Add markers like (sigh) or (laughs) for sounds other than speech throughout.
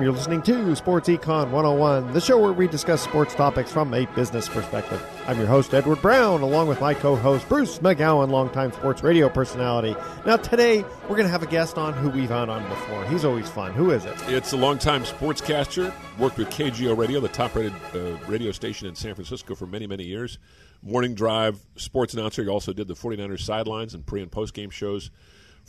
Welcome. You're listening to Sports Econ 101, the show where we discuss sports topics from a business perspective. I'm your host, Edward Brown, along with my co host, Bruce McGowan, longtime sports radio personality. Now, today, we're going to have a guest on who we've had on before. He's always fun. Who is it? It's a longtime sportscaster, worked with KGO Radio, the top rated uh, radio station in San Francisco for many, many years. Morning Drive sports announcer. He also did the 49ers sidelines and pre and post game shows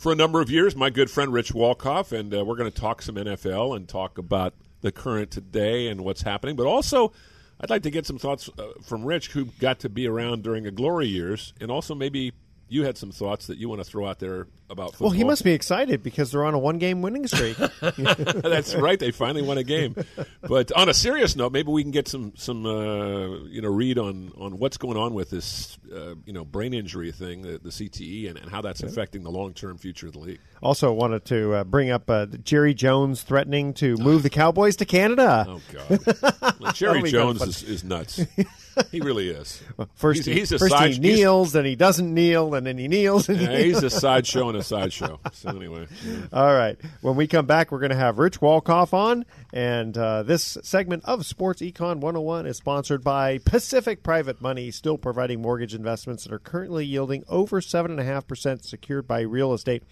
for a number of years. My good friend Rich Walcoff, and uh, we're going to talk some NFL and talk about the current today and what's happening. But also, I'd like to get some thoughts uh, from Rich, who got to be around during the glory years, and also maybe you had some thoughts that you want to throw out there about football. Well, he must be excited because they're on a one game winning streak. (laughs) That's right. They finally won a game. But on a serious note, maybe we can get some some uh, you know read on on what's going on with this uh, you know brain injury thing, the, the CTE, and, and how that's yeah. affecting the long term future of the league. Also, wanted to uh, bring up uh, Jerry Jones threatening to move the Cowboys to Canada. Oh God, well, (laughs) Jerry Jones is, is nuts. (laughs) he really is. (laughs) Well, first, he's, he, he's first side, he kneels, then he doesn't kneel, and then he kneels. And yeah, he he's a sideshow and a sideshow. So anyway, yeah. all right. When we come back, we're going to have Rich Walcoff on, and uh, this segment of Sports Econ 101 is sponsored by Pacific Private Money, still providing mortgage investments that are currently yielding over seven and a half percent, secured by real estate.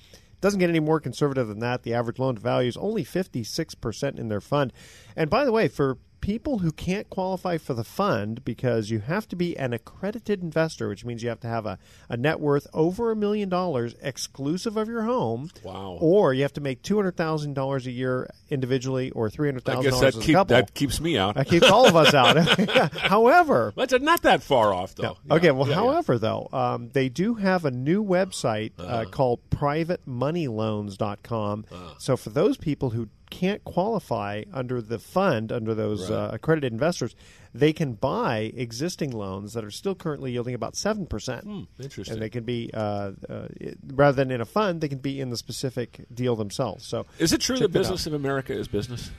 Doesn't get any more conservative than that. The average loan to value is only 56% in their fund. And by the way, for people who can't qualify for the fund because you have to be an accredited investor, which means you have to have a, a net worth over a million dollars exclusive of your home. Wow. Or you have to make $200,000 a year individually or $300,000 as keep, a couple. That keeps me out. That keeps all of us out. (laughs) (laughs) however. That's not that far off, though. No. Okay, well, yeah, however, yeah. though, um, they do have a new website uh, uh, called privatemoneyloans.com. Uh. So for those people who can't qualify under the fund, under those right. uh, accredited investors, they can buy existing loans that are still currently yielding about 7%. Hmm, interesting. And they can be, uh, uh, rather than in a fund, they can be in the specific deal themselves. So, Is it true that business of America is business?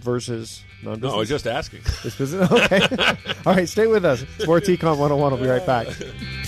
Versus non business? No, I was just asking. It's business? (laughs) Okay. (laughs) All right, stay with us. Sports Econ 101 We'll be right back. (laughs)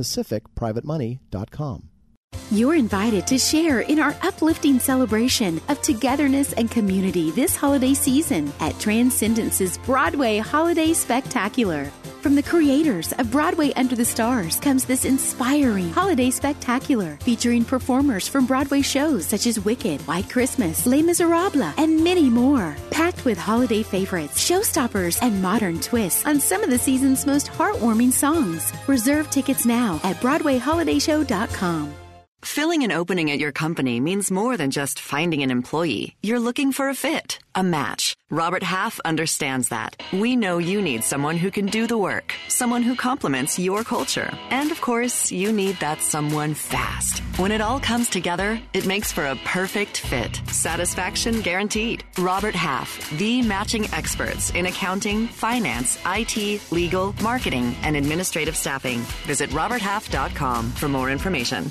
pacificprivatemoney.com. You're invited to share in our uplifting celebration of togetherness and community this holiday season at Transcendence's Broadway Holiday Spectacular. From the creators of Broadway Under the Stars comes this inspiring holiday spectacular featuring performers from Broadway shows such as Wicked, White Christmas, Les Miserables, and many more. Packed with holiday favorites, showstoppers, and modern twists on some of the season's most heartwarming songs. Reserve tickets now at BroadwayHolidayShow.com. Filling an opening at your company means more than just finding an employee. You're looking for a fit, a match. Robert Half understands that. We know you need someone who can do the work, someone who complements your culture. And of course, you need that someone fast. When it all comes together, it makes for a perfect fit. Satisfaction guaranteed. Robert Half, the matching experts in accounting, finance, IT, legal, marketing, and administrative staffing. Visit roberthalf.com for more information.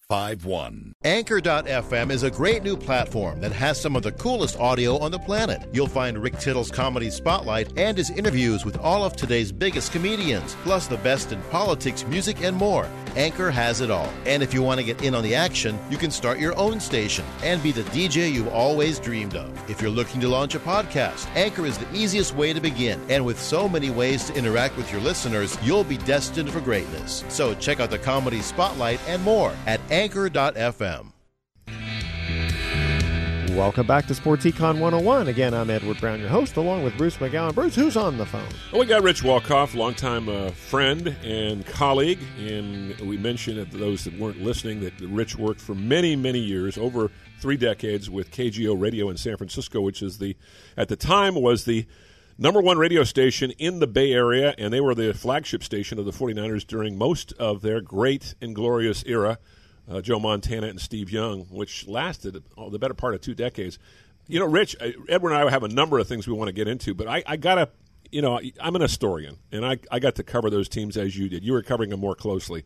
Anchor.fm is a great new platform that has some of the coolest audio on the planet. You'll find Rick Tittle's Comedy Spotlight and his interviews with all of today's biggest comedians, plus the best in politics, music, and more. Anchor has it all. And if you want to get in on the action, you can start your own station and be the DJ you've always dreamed of. If you're looking to launch a podcast, Anchor is the easiest way to begin. And with so many ways to interact with your listeners, you'll be destined for greatness. So check out the Comedy Spotlight and more at Anchor.fm. Welcome back to Sports Econ 101. Again, I'm Edward Brown, your host, along with Bruce McGowan. Bruce, who's on the phone? Well, we got Rich Walcoff, longtime uh, friend and colleague. And we mentioned to those that weren't listening that Rich worked for many, many years, over three decades, with KGO Radio in San Francisco, which is the, at the time, was the number one radio station in the Bay Area. And they were the flagship station of the 49ers during most of their great and glorious era uh, Joe Montana and Steve Young, which lasted oh, the better part of two decades. You know, Rich, uh, Edward and I have a number of things we want to get into, but I, I got to, you know, I'm an historian, and I, I got to cover those teams as you did. You were covering them more closely.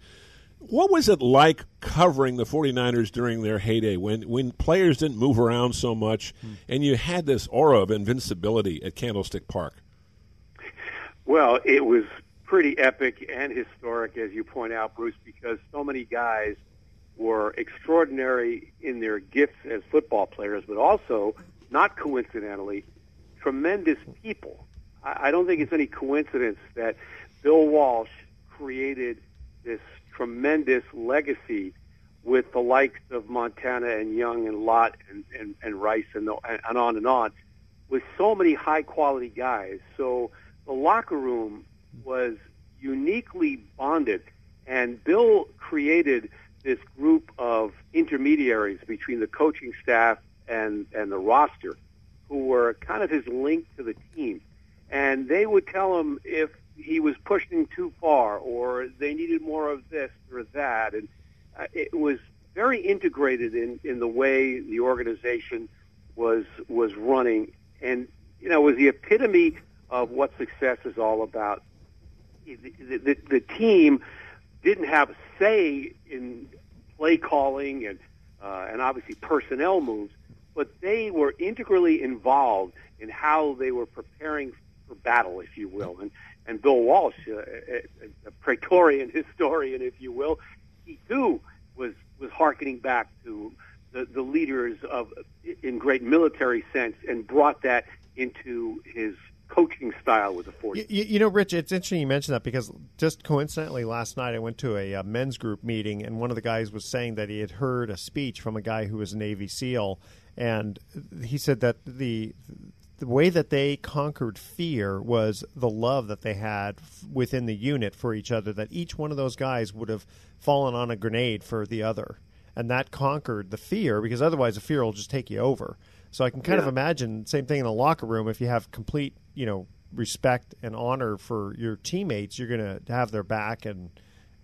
What was it like covering the 49ers during their heyday when, when players didn't move around so much hmm. and you had this aura of invincibility at Candlestick Park? Well, it was pretty epic and historic, as you point out, Bruce, because so many guys – were extraordinary in their gifts as football players, but also, not coincidentally, tremendous people. I, I don't think it's any coincidence that Bill Walsh created this tremendous legacy with the likes of Montana and Young and Lott and, and, and Rice and, the, and on and on, with so many high quality guys. So the locker room was uniquely bonded, and Bill created – this group of intermediaries between the coaching staff and, and the roster who were kind of his link to the team. And they would tell him if he was pushing too far or they needed more of this or that. And uh, it was very integrated in, in the way the organization was, was running. And, you know, it was the epitome of what success is all about. The, the, the team didn't have a say in play calling and uh, and obviously personnel moves, but they were integrally involved in how they were preparing for battle, if you will. And and Bill Walsh, uh, a, a Praetorian (laughs) historian, if you will, he too was was harkening back to the, the leaders of in great military sense and brought that into his coaching style with the 40s. You, you, know, Rich, it's interesting you mentioned that because just coincidentally last night I went to a, a, men's group meeting and one of the guys was saying that he had heard a speech from a guy who was a Navy SEAL, and he said that the the way that they conquered fear was the love that they had within the unit for each other. That each one of those guys would have fallen on a grenade for the other, and that conquered the fear because otherwise the fear will just take you over. So I can kind yeah. of imagine same thing in a locker room. If you have complete, you know, respect and honor for your teammates, you're going to have their back, and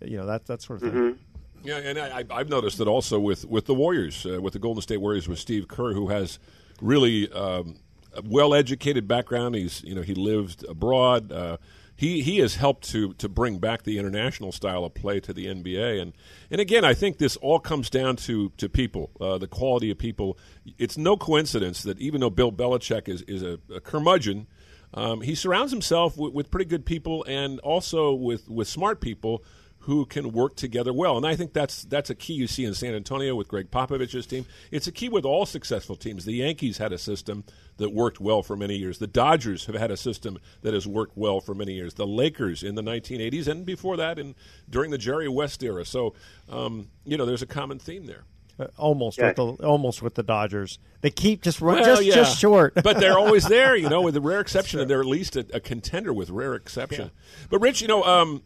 you know that that sort of thing. Mm-hmm. Yeah, and I, I've noticed that also with with the Warriors, uh, with the Golden State Warriors, with Steve Kerr, who has really um, a well-educated background. He's you know he lived abroad. Uh, he he has helped to to bring back the international style of play to the NBA. And and again, I think this all comes down to to people, uh, the quality of people. It's no coincidence that even though Bill Belichick is is a, a curmudgeon. Um, he surrounds himself with, with pretty good people and also with, with smart people who can work together well. And I think that's that's a key you see in San Antonio with Gregg Popovich's team. It's a key with all successful teams. The Yankees had a system that worked well for many years. The Dodgers have had a system that has worked well for many years. The Lakers in the 1980s and before that, and during the Jerry West era. So, um, you know, there's a common theme there. Uh, almost yeah. with the almost with the Dodgers, they keep just run well, just yeah. just short, but they're always there. You know, with the rare (laughs) exception, and they're at least a, a contender with rare exception. Yeah. But Rich, you know, um,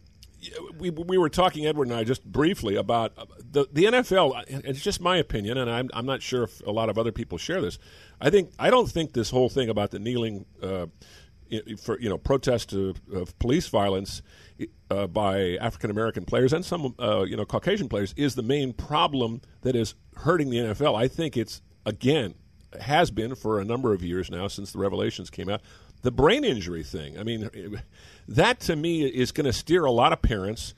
we, we were talking, Edward and I, just briefly about the the NFL. It's just my opinion, and I'm I'm not sure if a lot of other people share this. I think I don't think this whole thing about the kneeling uh, for you know protest of, of police violence uh, by African American players and some uh, you know Caucasian players is the main problem that is hurting the NFL. I think it's again has been for a number of years now since the revelations came out the brain injury thing. I mean, that to me is going to steer a lot of parents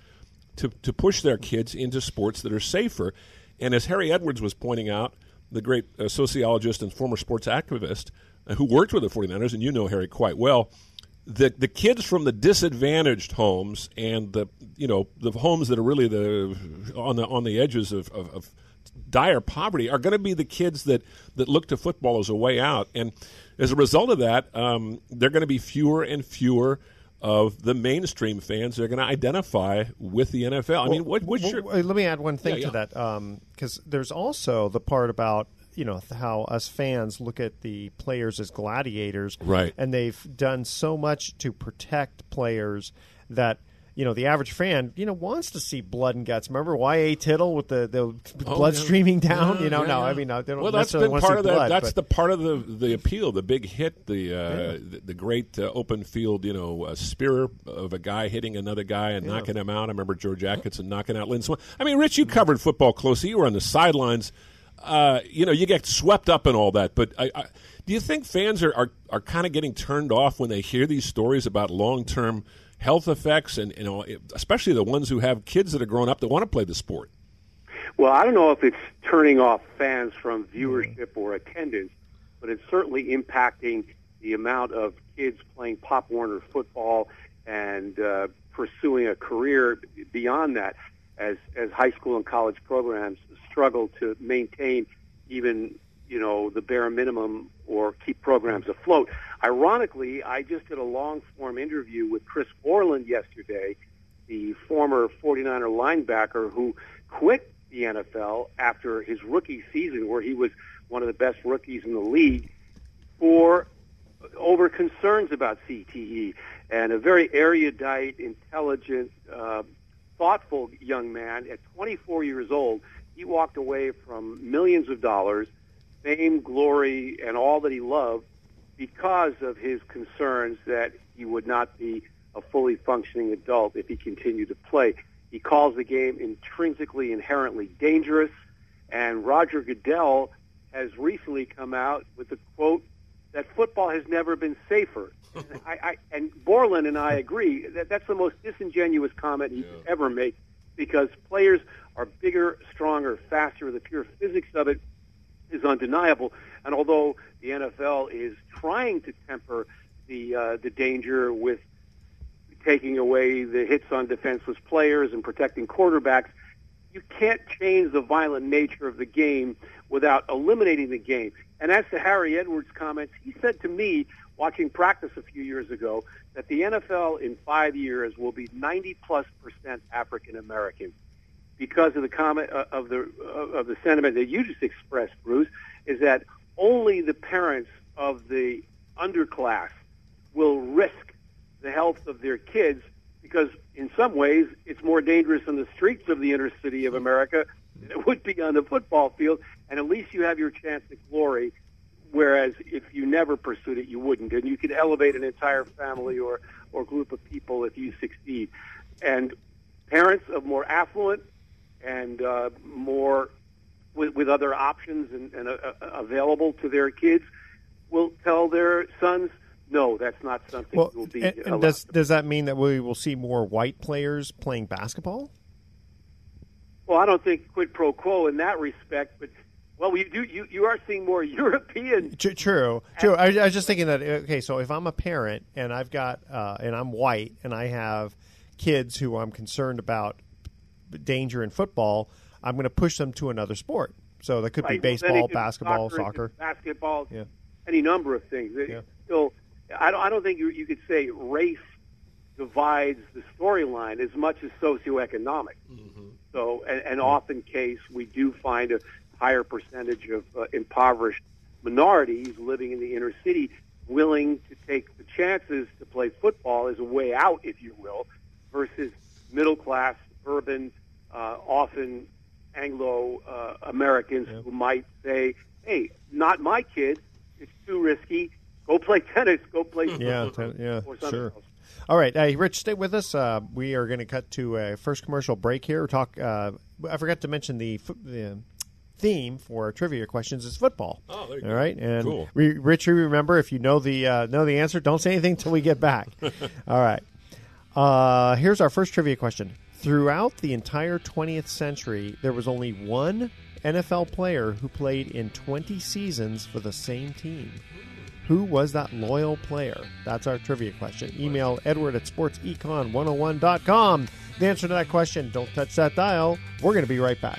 to, to push their kids into sports that are safer. And as Harry Edwards was pointing out, the great uh, sociologist and former sports activist uh, who worked with the 49ers, and you know Harry quite well, the the kids from the disadvantaged homes and the you know the homes that are really the on the on the edges of, of, of dire poverty are going to be the kids that that look to football as a way out. And as a result of that, um, they're going to be fewer and fewer of the mainstream fans that are going to identify with the NFL. I well, mean, what, what's well, your... Let me add one thing yeah, to yeah. that because um, there's also the part about you know how us fans look at the players as gladiators, right? And they've done so much to protect players that you know, the average fan, you know, wants to see blood and guts. Remember Y.A. Tittle with the, the oh, blood yeah. streaming down? Yeah, you know, yeah, no, I mean, no, they don't well, that's been part of blood, That's the part of the the appeal, the big hit, the uh, the, the, great uh, open field, you know, uh, spear of a guy hitting another guy and knocking him out. I remember George Atkinson knocking out Lynn Swann. I mean, Rich, you covered football closely. You were on the sidelines. Uh, you know, you get swept up in all that, but I, I, do you think fans are, are, are kind of getting turned off when they hear these stories about long term – health effects, and you know, especially the ones who have kids that are growing up that want to play the sport? Well, I don't know if it's turning off fans from viewership or attendance, but it's certainly impacting the amount of kids playing Pop Warner football and uh, pursuing a career beyond that as as high school and college programs struggle to maintain even you know the bare minimum or keep programs afloat. Ironically, I just did a long form interview with Chris Borland yesterday, the former 49er linebacker who quit the NFL after his rookie season, where he was one of the best rookies in the league, for over concerns about CTE. And a very erudite, intelligent, uh, thoughtful young man at 24 years old, he walked away from millions of dollars, fame, glory, and all that he loved because of his concerns that he would not be a fully functioning adult if he continued to play. He calls the game intrinsically, inherently dangerous. And Roger Goodell has recently come out with the quote that football has never been safer. (laughs) I, I, and Borland and I agree that that's the most disingenuous comment he could ever make because players are bigger, stronger, faster. The pure physics of it is undeniable. And although the NFL is trying to temper the uh, the danger with taking away the hits on defenseless players and protecting quarterbacks, you can't change the violent nature of the game without eliminating the game. And as to Harry Edwards' comments, he said to me watching practice a few years ago that the NFL in five years will be 90 plus percent African American because of the comment uh, of the uh, of the sentiment that you just expressed, Bruce, is that only the parents of the underclass will risk the health of their kids because in some ways it's more dangerous in the streets of the inner city of America than it would be on the football field. And at least you have your chance at glory whereas if you never pursued it you wouldn't. And you could elevate an entire family or or group of people if you succeed. And parents of more affluent and uh, more with, with other options and, and uh, available to their kids will tell their sons, no, that's not something well, will be. And, and does does that mean that we will see more white players playing basketball? Well, I don't think quid pro quo in that respect, but well, you do you, you are seeing more (laughs) European. True, true. true. I, I, was just thinking that okay, so if I'm a parent and I've got uh, and I'm white and I have kids who I'm concerned about danger in football, I'm going to push them to another sport. So that could right. be baseball, well, basketball, soccer, soccer, basketball, yeah. any number of things. Yeah. So I don't, I don't think you, you could say race divides the storyline as much as socioeconomic. Mm-hmm. So, and, and often case we do find a higher percentage of uh, impoverished minorities living in the inner city willing to take the chances to play football as a way out, if you will, versus middle class, urban, often Anglo uh, Americans who might say, "Hey, not my kid. It's too risky. Go play tennis. Go play (laughs) yeah, ten, yeah, sure." Else. All right, hey, Rich, stay with us. Uh, we are going to cut to a first commercial break here. Talk. Uh, I forgot to mention the, the theme for trivia questions is football. Oh, there you All go. right, and cool. re- Richie, remember if you know the uh, know the answer, don't say anything until we get back. (laughs) All right. Uh, here's our first trivia question. Throughout the entire 20th century, there was only one NFL player who played in 20 seasons for the same team. Who was that loyal player? That's our trivia question. Email edward at sportsecon101.com. The answer to that question, don't touch that dial. We're going to be right back.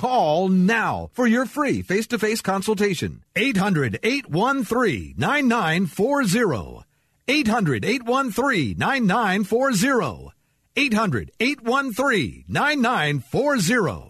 Call now for your free face-to-face consultation. 800-813-9940. 800-813-9940. 800-813-9940.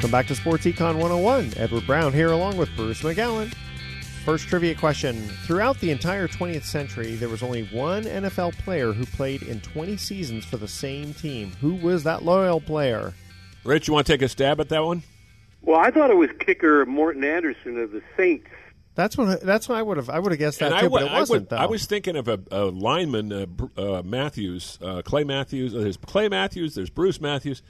Welcome back to Sports Econ 101. Edward Brown here along with Bruce McGowan. First trivia question. Throughout the entire 20th century, there was only one NFL player who played in 20 seasons for the same team. Who was that loyal player? Rich, you want to take a stab at that one? Well, I thought it was kicker Morten Andersen of the Saints. That's what that's what I would have I would have guessed that and too, I, but it wasn't would- though. I was thinking of a, a lineman, uh, uh, Matthews, uh, Clay Matthews. Uh, there's Clay Matthews. There's Bruce Matthews,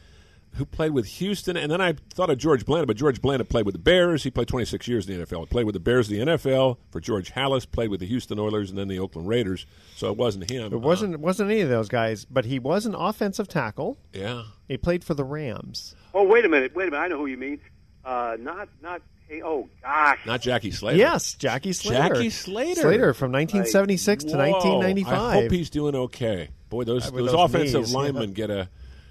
who played with Houston, and then I thought of George Blanda, but George Blanda played with the Bears. He played 26 years in the NFL. He played with the Bears in the NFL. For George Halas, played with the Houston Oilers and then the Oakland Raiders. So it wasn't him. It wasn't it wasn't any of those guys, but he was an offensive tackle. Uh, yeah. He played for the Rams. Oh, wait a minute, wait a minute. I know who you mean. Uh, not not. Hey, oh gosh. Not Jackie Slater. Yes, Jackie Slater. Jackie Slater. Slater from 1976 to Whoa. 1995. I hope he's doing okay. Boy, those Uh, those, those offensive knees, linemen yeah. get a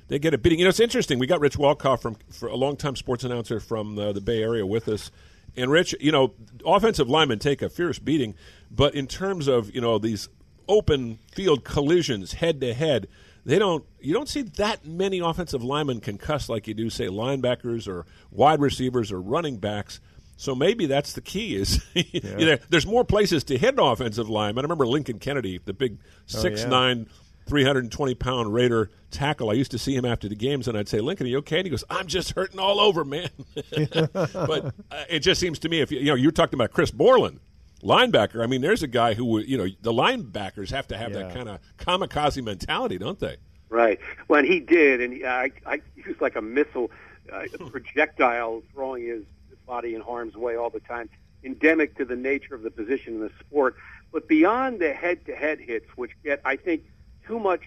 they get a beating. You know, it's interesting. We got Rich Walcoff from for a longtime sports announcer from uh, the Bay Area with us. And Rich, you know, offensive linemen take a fierce beating, but in terms of you know these open field collisions head to head, they don't. You don't see that many offensive linemen concussed like you do, say, linebackers or wide receivers or running backs. So maybe that's the key. Is (laughs) you know, there's more places to hit an offensive lineman. I remember Lincoln Kennedy, the big Oh, six yeah. nine, 320 pound Raider tackle. I used to see him after the games, and I'd say, "Lincoln, are you okay?" And he goes, "I'm just hurting all over, man." (laughs) but uh, it just seems to me, if you, you know, you're talking about Chris Borland, linebacker. I mean, there's a guy who you know, the linebackers have to have that kind of kamikaze mentality, don't they? Right. Well, and he did, and he, I, I, he was like a missile, uh, a (laughs) projectile throwing his body in harm's way all the time, endemic to the nature of the position in the sport. But beyond the head-to-head hits, which get, I think, too much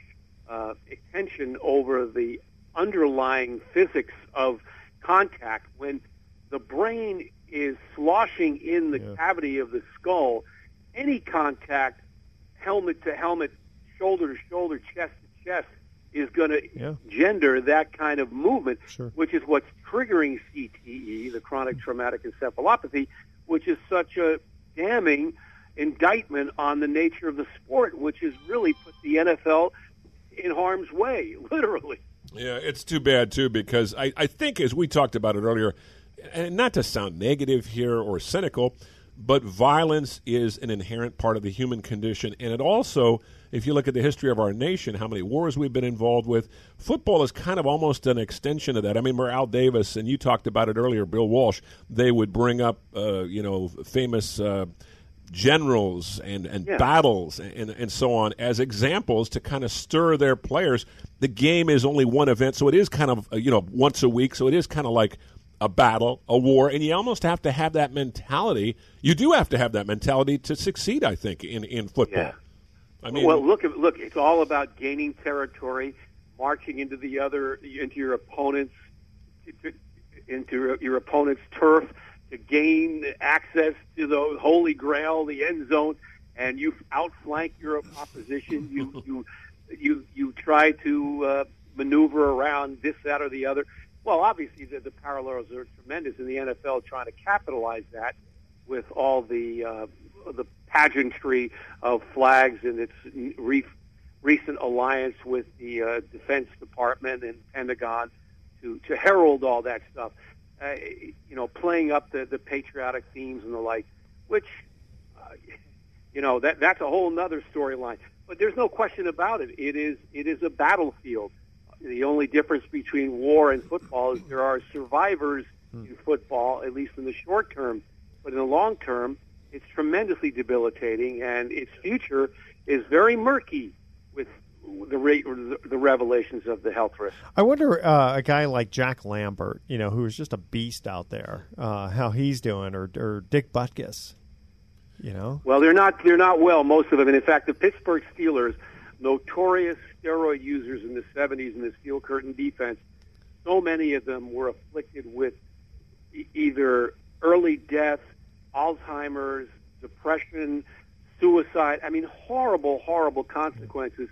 uh, attention over the underlying physics of contact, when the brain is sloshing in the cavity of the skull, any contact, helmet to helmet, shoulder to shoulder, chest to chest, is going to Yeah. gender that kind of movement, Sure. which is what's triggering CTE, the chronic traumatic encephalopathy, which is such a damning indictment on the nature of the sport, which has really put the NFL in harm's way, (laughs) literally. Yeah, it's too bad too because I, I think as we talked about it earlier, and not to sound negative here or cynical, but violence is an inherent part of the human condition, and it also, if you look at the history of our nation, how many wars we've been involved with, football is kind of almost an extension of that. I mean, Al Davis and you talked about it earlier, Bill Walsh, they would bring up, uh, you know, famous. Uh, generals and, and Yeah. battles and, and so on as examples to kind of stir their players. The game is only one event, so it is kind of, uh, you know, once a week, so it is kind of like a battle, a war, and you almost have to have that mentality. You do have to have that mentality to succeed, I think, in, in football. Yeah. I mean, well, look, look, it's all about gaining territory, marching into the other, into your opponent's, into your opponent's turf to gain access to the holy grail, the end zone, and you outflank your opposition. (laughs) You you you you try to uh, maneuver around this, that, or the other. Well, obviously the, the parallels are tremendous in the NFL trying to capitalize that with all the uh, the pageantry of flags and its re- recent alliance with the uh, Defense Department and Pentagon to to herald all that stuff. Uh, you know, playing up the, the patriotic themes and the like, which uh, you know that that's a whole other storyline. But there's no question about it. It is it is a battlefield. The only difference between war and football is there are survivors in football, at least in the short term. But in the long term, it's tremendously debilitating, and its future is very murky the re- the revelations of the health risk. I wonder uh, a guy like Jack Lambert, you know, who's just a beast out there, uh, how he's doing, or, or Dick Butkus, you know. Well, they're not they're not well, most of them. And in fact, the Pittsburgh Steelers, notorious steroid users in the 70s in the steel curtain defense, so many of them were afflicted with e- either early death, Alzheimer's, depression, suicide. I mean, horrible, horrible consequences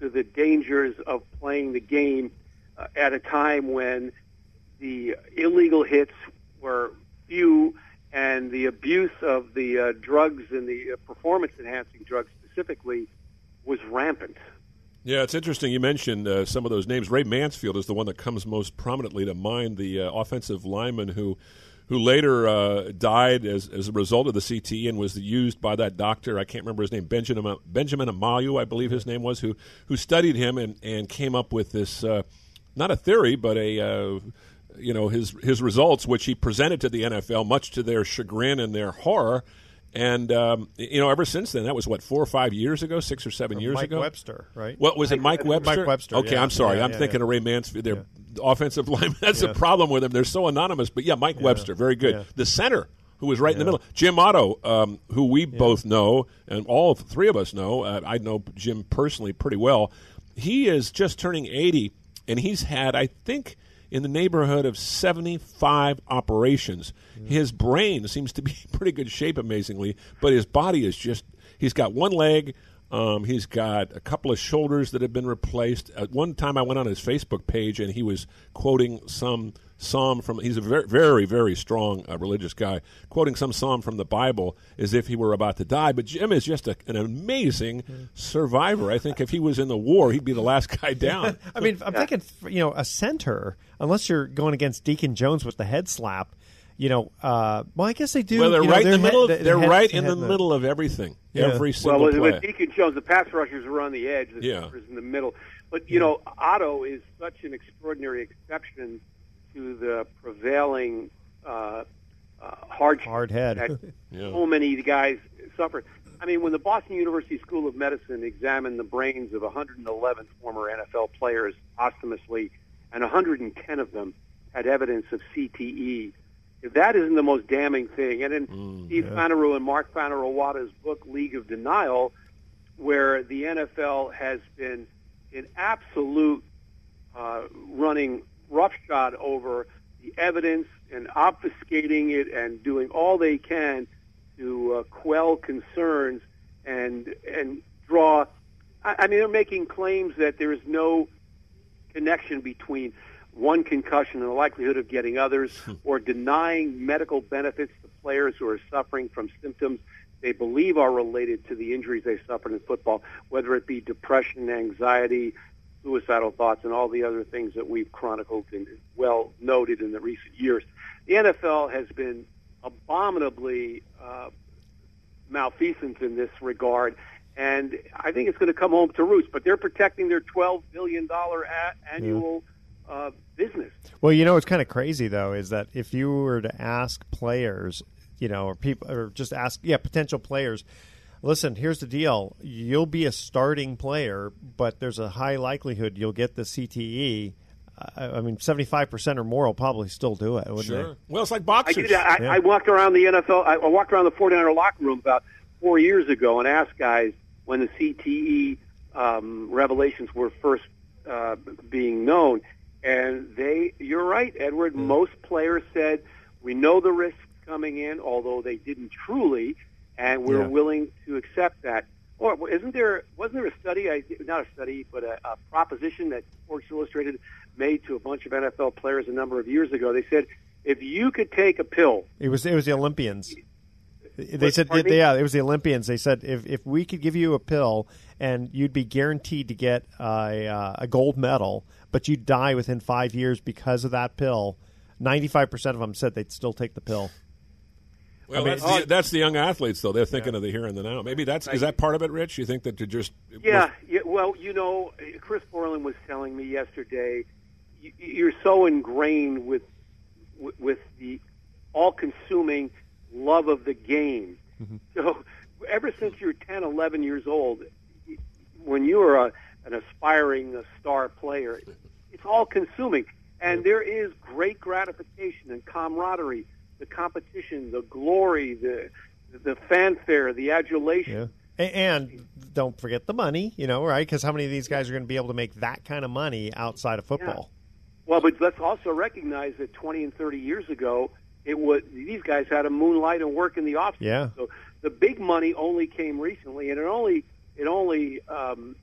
to the dangers of playing the game uh, at a time when the illegal hits were few and the abuse of the uh, drugs and the uh, performance enhancing drugs specifically was rampant. Yeah, it's interesting. You mentioned uh, some of those names. Ray Mansfield is the one that comes most prominently to mind. The uh, offensive lineman who, who later uh, died as, as a result of the CTE and was used by that doctor. I can't remember his name. Benjamin Benjamin Omalu, I believe his name was, who who studied him and, and came up with this uh, not a theory, but a uh, you know his his results, which he presented to the NFL, much to their chagrin and their horror. And um, you know, ever since then, that was what four or five years ago, six or seven Or years Mike ago. Mike Webster, right? What was it, Mike Mike Webster? Webster, Okay, yeah. I'm sorry. Yeah, I'm yeah, thinking of Ray Mansfield. Their offensive (laughs) lineman. That's the Yeah. problem with them. They're so anonymous. But yeah, Mike Webster, very good. Yeah. The center. Who was right in the middle? Jim Otto, um, who we both know, and all three of us know. Uh, I know Jim personally pretty well. He is just turning 80, and he's had, I think, in the neighborhood of 75 operations. His brain seems to be (laughs) in pretty good shape, amazingly, but his body is just, he's got one leg. Um, he's got a couple of shoulders that have been replaced. At one time, I went on his Facebook page and he was quoting some psalm from. He's a very, very, very strong uh, religious guy, quoting some psalm from the Bible as if he were about to die. But Jim is just a, an amazing survivor. I think if he was in the war, he'd be the last guy (laughs) down. I mean, I'm thinking, you know, a center, unless you're going against Deacon Jones with the head slap, you know, uh, well, I guess they do. well, they're you know, right in the middle. head- Of, their they're head- right in head the middle of everything. Yeah. Every single well, with, play. with Deacon Jones, the pass rushers are on the edge. The Yeah. center's in the middle. But you know, Otto is such an extraordinary exception to the prevailing uh, uh, hardship Hard head. that (laughs) Yeah. so many guys suffer. I mean, when the Boston University School of Medicine examined the brains of 111 former NFL players posthumously, and 110 of them had evidence of CTE, if that isn't the most damning thing, and in Steve Fainaru and Mark Fainaru-Wada's book League of Denial, where the NFL has been in absolute uh, running roughshod over the evidence and obfuscating it and doing all they can to uh, quell concerns and and draw. I, I mean, they're making claims that there is no connection between one concussion and the likelihood of getting others, or denying medical benefits to players who are suffering from symptoms they believe are related to the injuries they suffered in football, whether it be depression, anxiety, suicidal thoughts, and all the other things that we've chronicled and well noted in the recent years. The NFL has been abominably uh, malfeasant in this regard, and I think it's going to come home to roost. But they're protecting their $12 billion a- annual uh, business. Well, you know what's kind of crazy though is that if you were to ask players, you know, or people, or just ask, yeah, potential players, listen, here's the deal: you'll be a starting player, but there's a high likelihood you'll get the CTE. I I mean, seventy-five percent or more will probably still do it, wouldn't Sure. they? Well, it's like I, boxers. did, I, I walked around the NFL. I, I walked around the 49er locker room about four years ago and asked guys when the CTE um, revelations were first uh, being known, and they. You're right, Edward. Most players said we know the risks coming in, although they didn't truly, and we're Yeah. willing to accept that. Or isn't there? Wasn't there a study? I, not a study, but a, a proposition that Sports Illustrated made to a bunch of NFL players a number of years ago. They said if you could take a pill It was it was the Olympians. They said, yeah, it was the Olympians. They said if if we could give you a pill and you'd be guaranteed to get a, uh, a gold medal, but you'd die within five years because of that pill. Ninety-five percent of them said they'd still take the pill. Well, I mean- that's, the, that's the young athletes, though. They're thinking of the here and the now. Maybe that's is that part of it, Rich? You think that to just Yeah, yeah. Well, you know, Chris Borland was telling me yesterday, you, you're so ingrained with with, with the all-consuming love of the game. So, ever since you're 10, 11 years old, when you are a, an aspiring star player, it's all-consuming, and there is great gratification and camaraderie, the competition, the glory, the the fanfare, the adulation. Yeah. And don't forget the money, you know, right? Because how many of these guys are going to be able to make that kind of money outside of football? Well, but let's also recognize that 20 and 30 years ago, it was these guys had to moonlight and work in the off season. Yeah. So the big money only came recently, and it only it only um,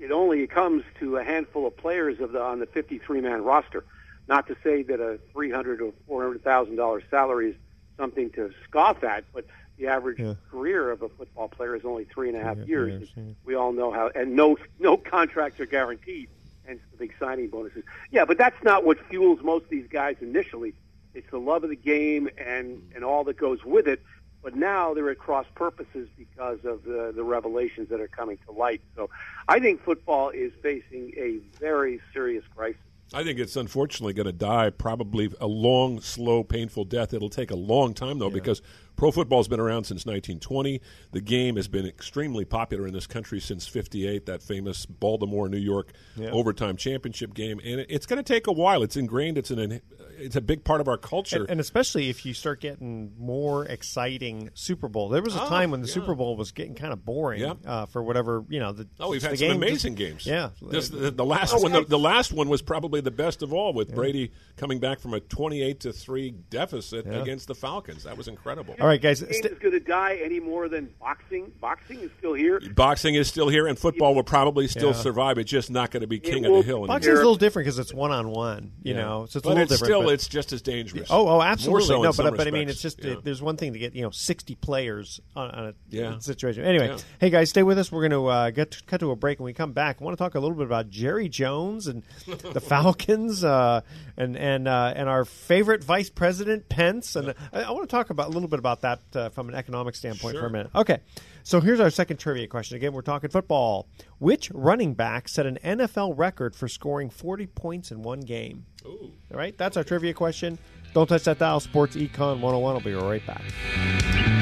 it only comes to a handful of players of the on the 53 man roster. Not to say that a 300 or 400 thousand dollar salary is something to scoff at, but the average Yeah. career of a football player is only three and a half Yeah, years. yeah. We all know how, and no no contracts are guaranteed, hence the big signing bonuses. Yeah, but that's not what fuels most of these guys initially. It's the love of the game and and all that goes with it. But now they're at cross purposes because of the the revelations that are coming to light. So I think football is facing a very serious crisis. I think it's unfortunately going to die probably a long, slow, painful death. It'll take a long time, though, because pro football's been around since 1920. The game has been extremely popular in this country since 58, that famous Baltimore, New York Yeah. overtime championship game. And it- it's going to take a while. It's ingrained, it's, an, it's a big part of our culture. And, and especially if you start getting more exciting Super Bowl. There was a Oh, time when the yeah. Super Bowl was getting kind of boring Yeah. uh, for whatever you know. The, Oh, we've had some game amazing just- games. Yeah, This, the, the last Okay. one, the, the last one was probably the best of all, with Brady coming back from a twenty-eight to three deficit Yeah. against the Falcons. That was incredible. All right, guys. Game is going to die any more than boxing. Boxing is still here. Boxing is still here, and football will probably still Yeah. survive. It's just not going to be king will- of the hill. Boxing anymore. a little different because it's one on one. You Yeah. know, so it's but a little it's different. still but- it's just as dangerous. Oh, oh, More absolutely. so in no, some but but I mean, it's just Yeah. it, there's one thing to get you know 60 players on, on a Yeah. situation. Anyway, Yeah. hey guys, stay with us. We're going to uh, get cut to a break. When we come back, I want to talk a little bit about Jerry Jones and the (laughs) Falcons, uh, and and uh, and our favorite Vice President Pence, and I, I want to talk about a little bit about that uh, from an economic standpoint for a minute. Okay, so here's our second trivia question. Again, we're talking football. Which running back set an NFL record for scoring 40 points in one game? Ooh. All right, that's our trivia question. Don't touch that dial. Sports Econ 101. I'll be right back.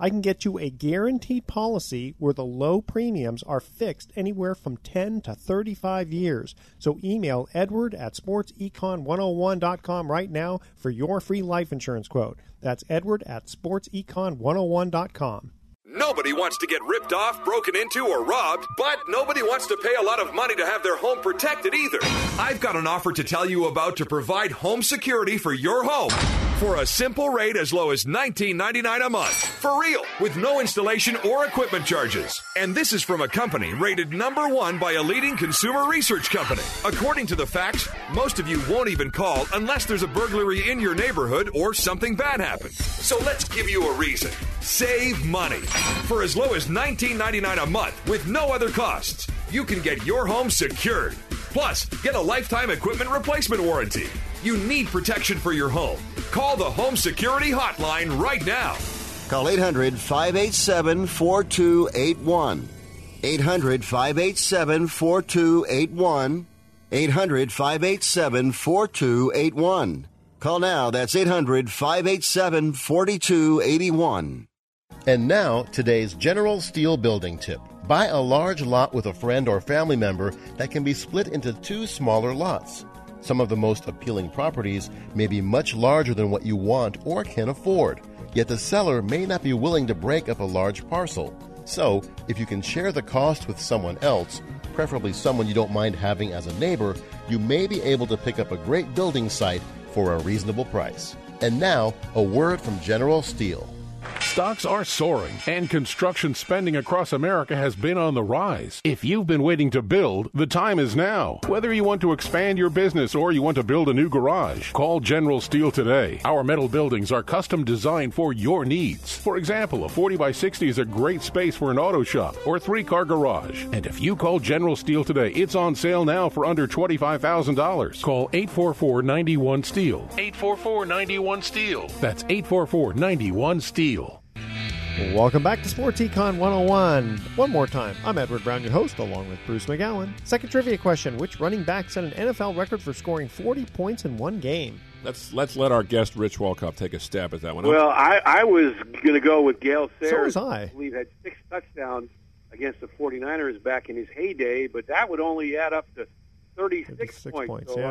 I can get you a guaranteed policy where the low premiums are fixed anywhere from 10 to 35 years. So email edward at sportsecon101.com right now for your free life insurance quote. That's edward at sportsecon101.com. Nobody wants to get ripped off, broken into, or robbed, but nobody wants to pay a lot of money to have their home protected either. I've got an offer to tell you about to provide home security for your home for a simple rate as low as $19.99 a month. For real, with no installation or equipment charges. And this is from a company rated number one by a leading consumer research company. According to the facts, most of you won't even call unless there's a burglary in your neighborhood or something bad happens. So let's give you a reason. Save money. For as low as $19.99 a month with no other costs, you can get your home secured. Plus, get a lifetime equipment replacement warranty. You need protection for your home. Call the Home Security Hotline right now. Call 800 587 4281. 800 587 4281. 800 587 4281. Call now. That's 800 587 4281. And now, today's General Steel building tip. Buy a large lot with a friend or family member that can be split into two smaller lots. Some of the most appealing properties may be much larger than what you want or can afford, yet the seller may not be willing to break up a large parcel. So, if you can share the cost with someone else, preferably someone you don't mind having as a neighbor, you may be able to pick up a great building site for a reasonable price. And now, a word from General Steel. Stocks are soaring, and construction spending across America has been on the rise. If you've been waiting to build, the time is now. Whether you want to expand your business or you want to build a new garage, call General Steel today. Our metal buildings are custom designed for your needs. For example, a 40 by 60 is a great space for an auto shop or three car garage. And if you call General Steel today, it's on sale now for under $25,000. Call 844 91 Steel. 844 91 Steel. That's 844 91 Steel. Mm-hmm. Welcome back to Sports Econ 101. One more time, I'm Edward Brown, your host, along with Bruce McGowan. Second trivia question Which running back set an NFL record for scoring 40 points in one game? Let's let's let our guest Rich Walcoff take a stab at that one. Well, I, I was going to go with Gale Sayers. So was I. I believe had six touchdowns against the 49ers back in his heyday, but that would only add up to 36, 36 points. points, so, yeah.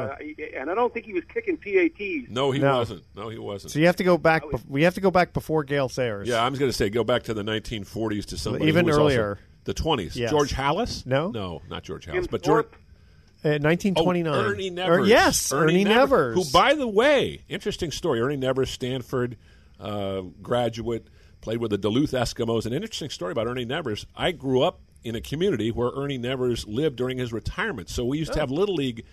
uh, and I don't think he was kicking PATs. no, he No. wasn't. No, he wasn't. So you have to go back. bef- We have to go back before Gale Sayers. yeah, I was going to say go back to the 1940s to somebody Even who was also- earlier. the 20s. Yes. George Halas? No. no, not George Jim Halas, but George. Uh, 1929. Oh, Ernie Or- Nevers. yes, Ernie, Nevers. Who, by the way, interesting story. Ernie Nevers, Stanford uh, graduate, played with the Duluth Eskimos. An interesting story about Ernie Nevers. I grew up in a community where Ernie Nevers lived during his retirement. So we used to oh. have little league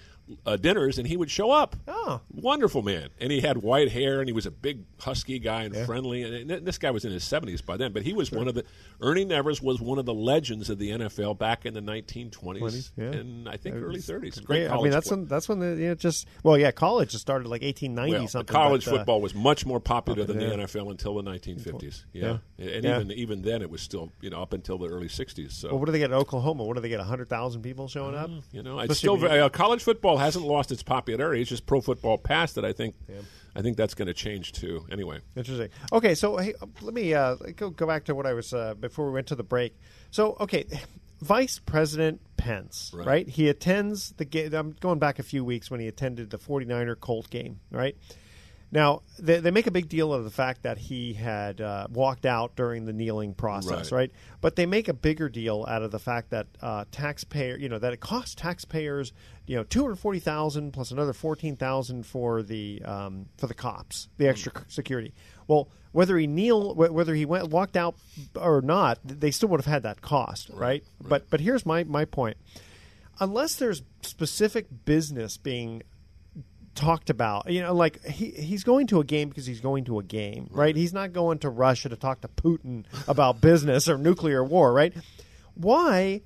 uh, dinners, and he would show up. Oh. Wonderful man, and he had white hair, and he was a big, husky guy and friendly. And and this guy was in his seventies by then, but he was one of the. Ernie Nevers was one of the legends of the NFL back in the 1920s 20s, yeah. and I think early 30s. Great. Great I mean, that's when that's when the you know, just well, yeah, college just started like 1890 Well, something. college but, uh, football was much more popular than yeah. the NFL until the 1950s. Yeah, and Yeah. even even then, it was still you know up until the early 60s. So Well, what do they get in Oklahoma? What do they get? 100,000 people showing up? you know, it's still uh, college football hasn't lost its popularity. It's just pro football past it. I think. I think that's going to change too. Anyway, Interesting. Okay, so hey, let me uh, go go back to what I was uh, before we went to the break. So, okay, Vice President Pence, right? Right. He attends the game. I'm going back a few weeks when he attended the 49er Colt game, right? Now, they, they make a big deal of the fact that he had uh, walked out during the kneeling process, Right. right. But they make a bigger deal out of the fact that uh, taxpayer, you know, that it costs taxpayers, you know, two hundred forty thousand plus another fourteen thousand for the um, for the cops, the extra c- security. Well, whether he kneel, whether he went walked out or not, they still would have had that cost, right? But but here's my my point: unless there's specific business being talked about. You know, like he he's going to a game because he's going to a game, right? He's not going to Russia to talk to Putin (laughs) about business or nuclear war, right? Why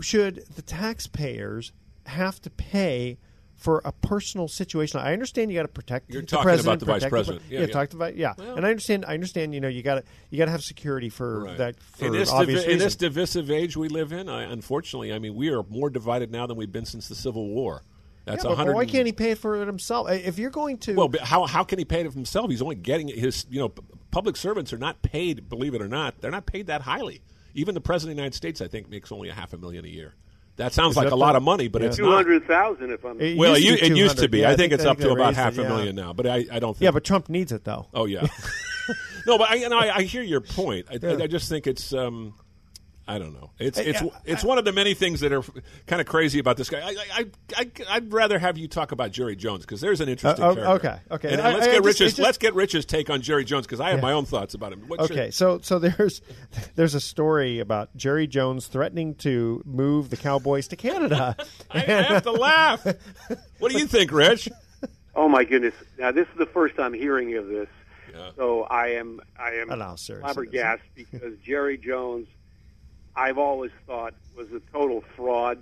should the taxpayers have to pay for a personal situation? I understand you got to protect. The president. You're the talking president, about the vice president. yeah, Yeah, yeah. talked about yeah, Well- and I understand. I understand. You know, you got to you got to have security for Right. that for in this obvious divi- in this divisive age we live in, I, unfortunately, I mean, we are more divided now than we've been since the Civil War. That's yeah, but why can't he pay for it himself? If you're going to Well, how how can he pay it himself? He's only getting his. You know, public servants are not paid. Believe it or not, they're not paid that highly. Even the president of the United States, I think, makes only a half a million a year. That sounds Is like that a lot the- of money, but yeah. it's Two not. hundred thousand, if I'm. It Well, it, used to be it used to be. Yeah, I think it's up to about half it, a yeah. million now, but I, I don't think. Yeah, but Trump needs it though. Oh yeah. (laughs) no, but I, you know, I, I hear your point. I, I, I just think it's. Um, I don't know. It's it's I- it's one of the many things that are kind of crazy about this guy. I I, I I'd rather have you talk about Jerry Jones because there's an interesting. Uh, oh, character. okay, okay. And I- let's I- I get just- Rich's just- let's get Rich's take on Jerry Jones because I have Yeah. my own thoughts about him. What's your- Okay, so so there's (laughs) there's a story about Jerry Jones threatening to move the Cowboys to Canada. (laughs) I, I have to laugh. What do you think, Rich? Oh my goodness! Now this is the first I'm hearing of this, Yeah. so I am I am I know how serious it is. flabbergasted because Jerry Jones, I've always thought was a total fraud.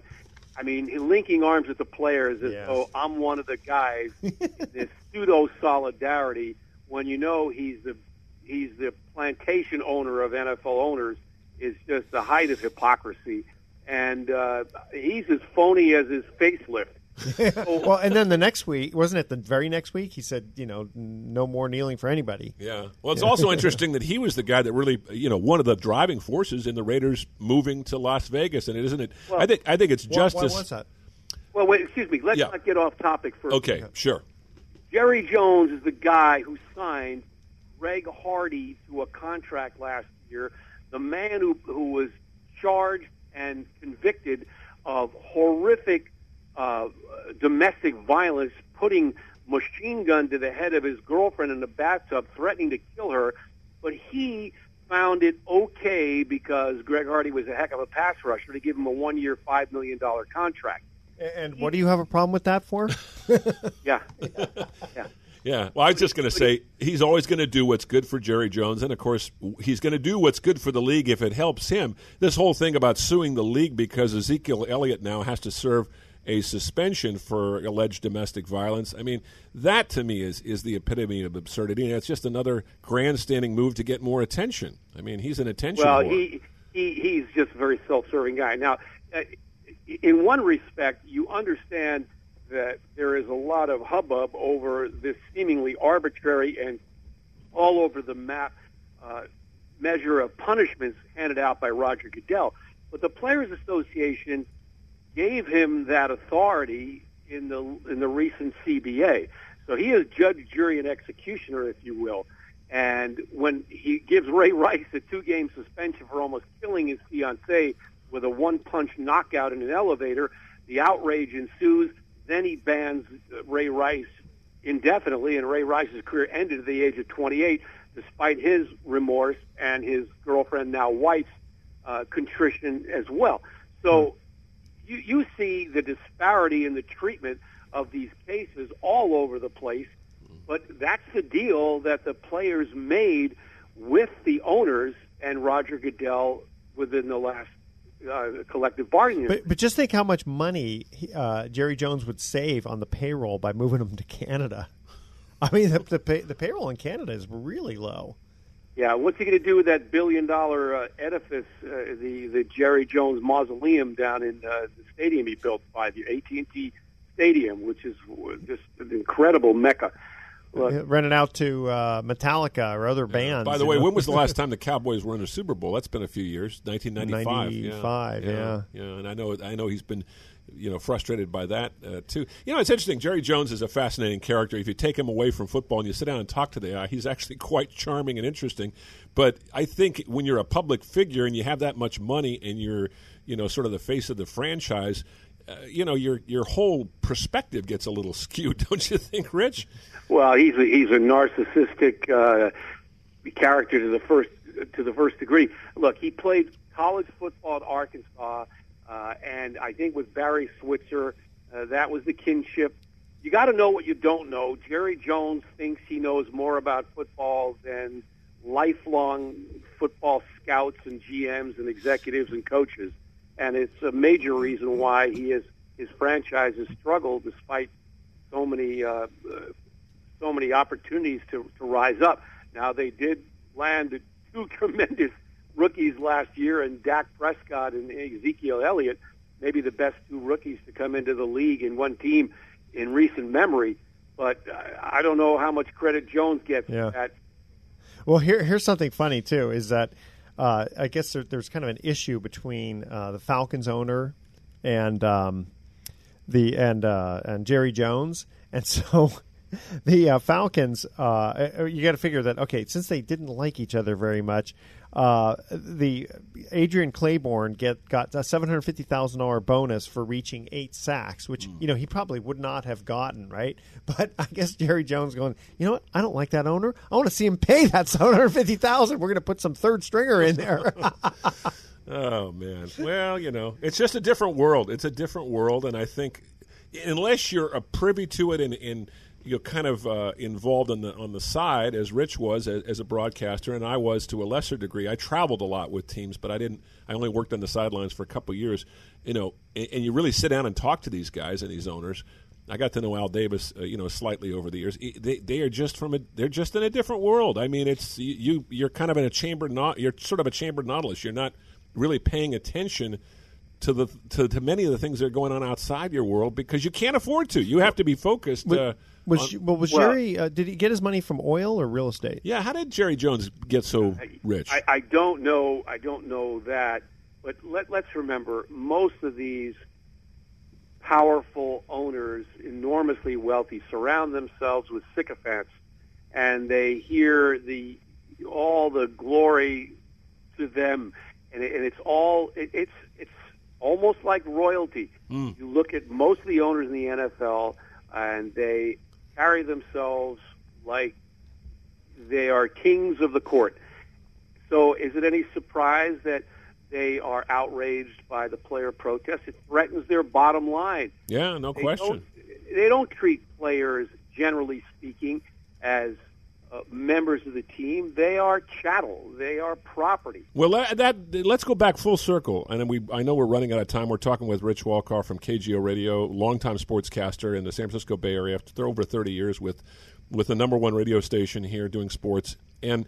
I mean, linking arms with the players as Yes. though I'm one of the guys. (laughs) this pseudo solidarity when you know he's the he's the plantation owner of NFL owners is just the height of hypocrisy, and uh, he's as phony as his facelift. (laughs) well, and then the next week, wasn't it the very next week? He said, you know, no more kneeling for anybody. Yeah. Well, it's also interesting that he was the guy that really, you know, one of the driving forces in the Raiders moving to Las Vegas, and it isn't it? Well, I think I think it's Why- just why was that? Well, wait, excuse me. Let's Yeah. not get off topic for a okay. second. Sure. Jerry Jones is the guy who signed Greg Hardy to a contract last year. The man who who was charged and convicted of horrific uh, domestic violence, putting machine gun to the head of his girlfriend in the bathtub, threatening to kill her. But he found it okay because Greg Hardy was a heck of a pass rusher to give him a one-year, five million dollar contract. And what do you have a problem with that for? (laughs) Yeah, (laughs) yeah. Yeah. Well, I was just going to say he's always going to do what's good for Jerry Jones, and of course he's going to do what's good for the league if it helps him. This whole thing about suing the league because Ezekiel Elliott now has to serve a suspension for alleged domestic violence. I mean, that to me is is the epitome of absurdity, and it's just another grandstanding move to get more attention. I mean, he's an attention. Well, whore. he, he he's just a very self-serving guy. Now, uh, in one respect, you understand that there is a lot lot of hubbub over this seemingly arbitrary and all over the map uh, measure of punishments handed out by Roger Goodell. But the Players Association gave him that authority in the in the recent CBA. So he is judge, jury, and executioner, if you will. And when he gives Ray Rice a two-game suspension for almost killing his fiancee with a one-punch knockout in an elevator, the outrage ensues. Then he bans Ray Rice indefinitely, and Ray Rice's career ended at the age of 28, despite his remorse and his girlfriend, now wife's, uh, contrition as well. So you, you see the disparity in the treatment of these cases all over the place, but that's the deal that the players made with the owners and Roger Goodell within the last uh, collective bargaining. But, but just think how much money uh, Jerry Jones would save on the payroll by moving him to Canada. (laughs) I mean, the, the, pay, the payroll in Canada is really low. Yeah, what's he going to do with that billion-dollar uh, edifice, uh, the the Jerry Jones Mausoleum down in uh, the stadium he built five years, AT&T Stadium, which is just an incredible mecca. Look, Renting out to uh, Metallica or other bands. By the way, know? when was the (laughs) last time the Cowboys were in a Super Bowl? That's been a few years. 1995. 95, yeah. yeah. And I know I know he's been you know frustrated by that uh, too. You know, it's interesting. Jerry Jones is a fascinating character. If you take him away from football and you sit down and talk to the guy, he's actually (laughs) quite charming and interesting. But I think when you're a public figure and you have that much money and you're you know sort of the face of the franchise. Uh, you know your your whole perspective gets a little (laughs) skewed, don't you think, Rich? Well, he's a, he's a narcissistic uh, character to the first to the first degree. Look, he played college football at Arkansas, uh, and I think with Barry Switzer, uh, that was the kinship. You got to know what you don't know. Jerry Jones thinks he knows more about football than lifelong football scouts and GMs and executives and coaches, and it's a major reason why he is his franchise has struggled despite so many uh, uh, so many opportunities to, to rise up. Now they did land two (laughs) tremendous rookies last year, and Dak Prescott and Ezekiel Elliott, maybe the best two rookies to come into the league in one team in recent memory. But uh, I don't know how much credit Jones gets Yeah. for that. Well, here, here's something funny too: is that uh, I guess there, there's kind of an issue between uh, the Falcons owner and um, the and uh, and Jerry Jones, and so (laughs) the uh, Falcons. Uh, you got to figure that okay, since they didn't like each other very much, uh, the Adrian Clayborn get got a seven hundred fifty thousand dollar bonus for reaching eight sacks, which you know he probably would not have gotten, right? (laughs) But I guess Jerry Jones going, you know what? I don't like that owner. I want to see him pay that seven hundred fifty thousand. We're going to put some third stringer in there. (laughs) Oh man. Well, you know, it's just a different world. It's a different world, and I think unless you're a privy to it and, and you're kind of uh, involved on the on the side, as Rich was as, as a broadcaster, and I was to a lesser degree. I traveled a lot with teams, but I didn't. I only worked on the sidelines for a couple of years. You know, and, and you really sit down and talk to these guys and these owners. I got to know Al Davis, uh, you know, slightly over the years. They they are just from a they're just in a different world. I mean, it's you you- you're kind of in a chambered not you're sort of a chambered nautilus. You're not really paying attention to the to, to many of the things that are going on outside your world because you can't afford to. You have to be focused. Uh, was on- well, was Jerry? Uh, did he get his money from oil or real estate? Yeah, how did Jerry Jones get so rich? I, I don't know. I don't know that. But let, let's remember, most of these powerful owners, enormously wealthy, surround themselves with sycophants, and they hear the all the glory to them, and, it, and it's all it, it's it's almost like royalty. Mm. You look at most of the owners in the NFL, and they carry themselves like they are kings of the court. So, is it any surprise that they are outraged by the player protest? It threatens their bottom line. yeah, no They question. don't- They don't treat players, generally speaking, as uh, members of the team. They are chattel. They are property. Well, that, that let's go back full circle, and we. I know we're running out of time. We're talking with Rich Walcoff from KGO Radio, longtime sportscaster in the San Francisco Bay Area for over thirty years with with the number one radio station here doing sports. And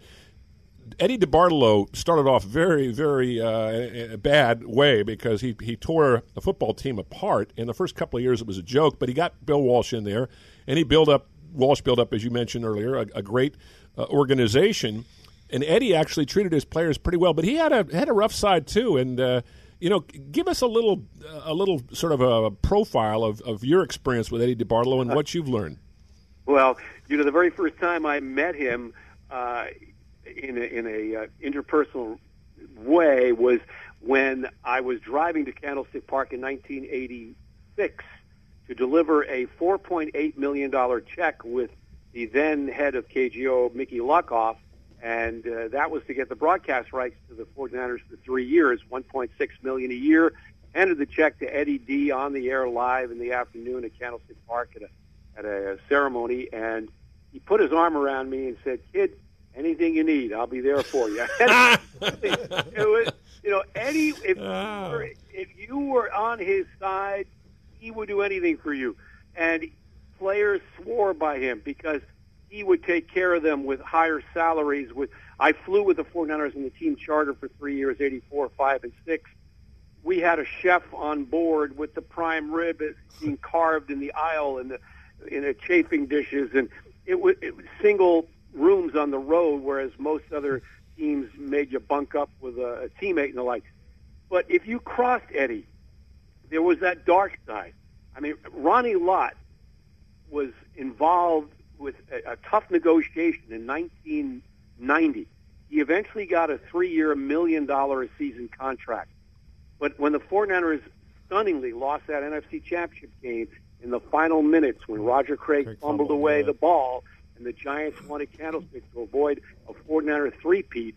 Eddie DeBartolo started off very, very uh, bad way because he, he tore the football team apart. In the first couple of years, it was a joke, but he got Bill Walsh in there, and he built up Walsh built up, as you mentioned earlier, a, a great uh, organization. And Eddie actually treated his players pretty well, but he had a had a rough side too. And uh, you know, give us a little a little sort of a profile of, of your experience with Eddie DeBartolo and what you've learned. Well, you know, the very first time I met him uh, in a, in a uh, interpersonal way was when I was driving to Candlestick Park in 1986 to deliver a 4.8 million dollar check with the then head of KGO, Mickey Luckoff, and uh, that was to get the broadcast rights to the 49ers for three years, 1.6 million a year. Handed the check to Eddie D on the air live in the afternoon at Candlestick Park at a at a ceremony, and he put his arm around me and said, "Kid, anything you need, I'll be there for you." (laughs) it was, you know, Eddie. If (laughs) you, were, if you were on his side, he would do anything for you, and players swore by him because he would take care of them with higher salaries. With I flew with the 49ers in the team charter for three years, 84, 5, and 6. We had a chef on board with the prime rib being carved in the aisle and the in the chafing dishes, and it was, it was single rooms on the road, whereas most other teams made you bunk up with a, a teammate and the like. But if you crossed Eddie, there was that dark side. I mean, Ronnie Lott was involved with a, a tough negotiation in 1990. He eventually got a three-year, million dollar a season contract. But when the 49ers stunningly lost that NFC Championship game in the final minutes when Roger Craig, Craig fumbled, fumbled away yeah. the ball and the Giants wanted Candlestick to avoid a 49er three-peat,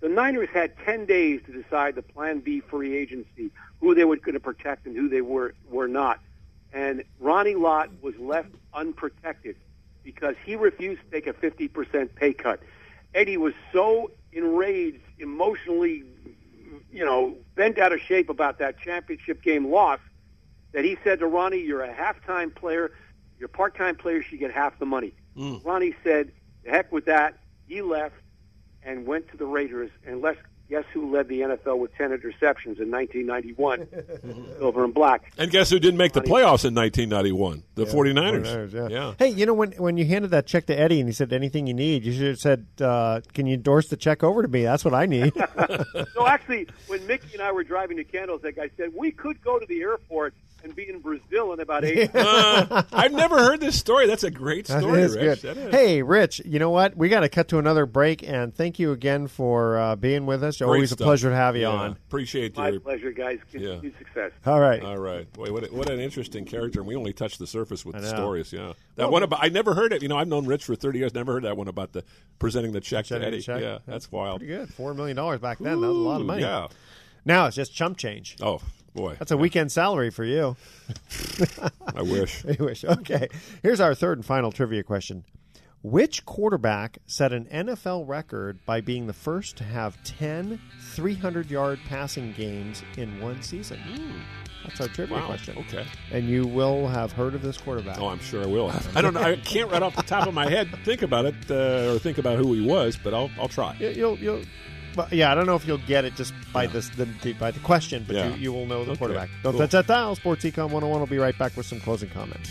the Niners had 10 days to decide the Plan B free agency, who they were going to protect and who they were, were not. And Ronnie Lott was left unprotected because he refused to take a 50% pay cut. Eddie was so enraged, emotionally, you know, bent out of shape about that championship game loss that he said to Ronnie, "You're a halftime player. Your part-time players should get half the money." Mm. Ronnie said, "The heck with that." He left and went to the Raiders, and let's guess who led the NFL with 10 interceptions in 1991? (laughs) Silver and black. And guess who didn't make the playoffs in 1991? The yeah, 49ers. 49ers yeah. yeah. Hey, you know, when when you handed that check to Eddie and he said, anything you need, you should have said, uh, can you endorse the check over to me? That's what I need. (laughs) so actually, when Mickey and I were driving to Candlestick, I said, we could go to the airport and be in Brazil in about eight. (laughs) uh, I've never heard this story. That's a great story, Rich. Good. Hey, Rich, you know what? We got to cut to another break, and thank you again for uh, being with us. Great Always stuff. a pleasure to have you yeah. on. Appreciate you. My pleasure, guys. Continued yeah. success. All right. All right. Boy, what, what an interesting character, and we only touched the surface with the stories. Yeah. That well, one about, I never heard it. You know, I've known Rich for 30 years, never heard that one about the presenting the check to Eddie. Check. Yeah, that's wild. Pretty good. $4 million back then. Ooh, that was a lot of money. Yeah. Now it's just chump change. Oh, Boy, that's a weekend salary for you. (laughs) I wish. (laughs) I wish. Okay. Here's our third and final trivia question. Which quarterback set an NFL record by being the first to have 10 300 yard passing games in one season? Mm. That's our trivia wow. question. Okay. And you will have heard of this quarterback. Oh, I'm sure I will. I don't know. I (laughs) can't right off the top of my head think about it uh, or think about who he was, but I'll I'll try. You'll you'll but yeah, I don't know if you'll get it just by yeah. this the, the, by the question, but yeah. you, you will know the okay. quarterback. Don't cool. touch that dial. Sports Econ 101 will be right back with some closing comments.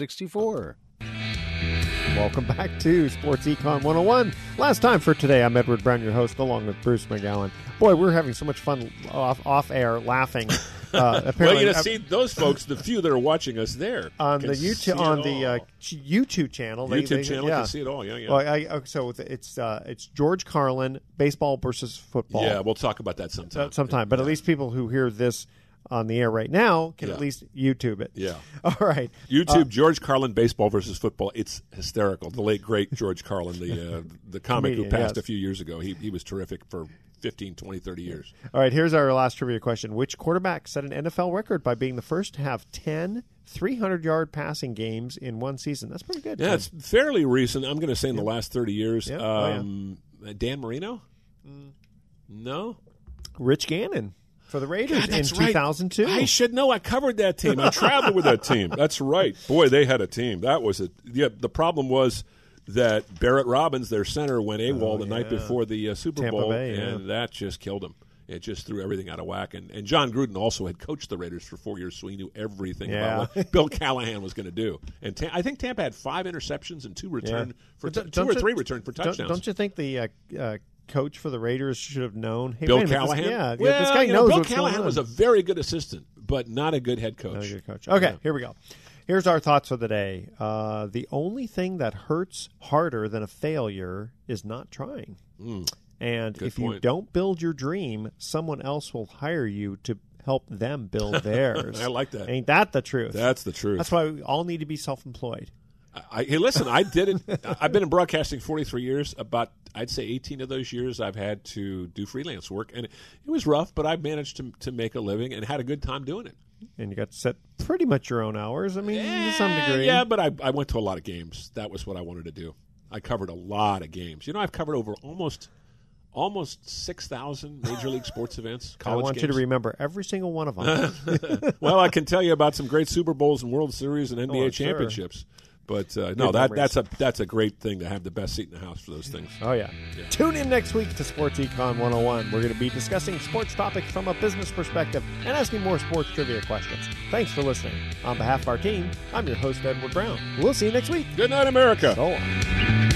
Welcome back to Sports Econ 101. Last time for today, I'm Edward Brown, your host, along with Bruce McGowan. Boy, we're having so much fun off off air laughing. Uh, apparently, (laughs) well, you know, see those folks, the few that are watching us there on the YouTube on the uh, YouTube channel. YouTube they, channel yeah. can see it all. Yeah, yeah. Well, I, so it's uh, it's George Carlin baseball versus football. Yeah, we'll talk about that sometime. Sometime, but at least people who hear this on the air right now can Yeah. at least YouTube it. Yeah. (laughs) All right. YouTube Uh, George Carlin baseball versus football. It's hysterical. The late great George Carlin, the uh, the comic who passed yes. a few years ago. He he was terrific for 15, 20, 30 years. All right, here's our last trivia question. Which quarterback set an NFL record by being the first to have 10 300 yard passing games in one season? That's pretty good. Yeah, Ken. it's fairly recent. I'm going to say in the last 30 years. Yeah. Oh, yeah. Um, Dan Marino? Mm. No. Rich Gannon for the Raiders God, in that's right. 2002. I should know. I covered that team. I traveled with that team. That's right. Boy, they had a team. That was a yeah. The problem was that Barrett Robbins, their center, went AWOL the night Oh, before the uh, Super Tampa Bowl, Bay, yeah. and that just killed him. It just threw everything out of whack. And, and Jon Gruden also had coached the Raiders for four years, so he knew everything Yeah. about what (laughs) Bill Callahan was going to do. And Ta- I think Tampa had five interceptions and two return Yeah. for t- two or you- three return for don't- touchdowns. Don't, you think the uh, uh, coach for the Raiders should have known? Hey, Bill a this- Callahan. yeah, well, this guy you know, knows Bill Callahan was a very good assistant, but not a good head coach. Not a good coach. Okay, here we go. Here's our thoughts for the day. Uh, the only thing that hurts harder than a failure is not trying. Mm. And if you don't build your dream, someone else will hire you to help them build (laughs) theirs. I like that. Ain't that the truth? That's the truth. That's why we all need to be self-employed. I, hey, listen, I did it. (laughs) I've been in broadcasting 43 years. About, I'd say 18 of those years, I've had to do freelance work. And it was rough, but I managed to, to make a living and had a good time doing it. And you got to set pretty much your own hours. I mean, to some degree. Yeah, but I, I went to a lot of games. That was what I wanted to do. I covered a lot of games. You know, I've covered over almost almost 6,000 Major League Sports (laughs) events, I want you to remember every single one of them. (laughs) well, I can tell you about some great Super Bowls and World Series and NBA Oh, sure. But uh, no, that, that's a that's a great thing to have the best seat in the house for those things. Oh, yeah. Tune in next week to Sports Econ 101. We're going to be discussing sports topics from a business perspective and asking more sports trivia questions. Thanks for listening. On behalf of our team, I'm your host, Edward Brown. We'll see you next week. Good night, America. So long.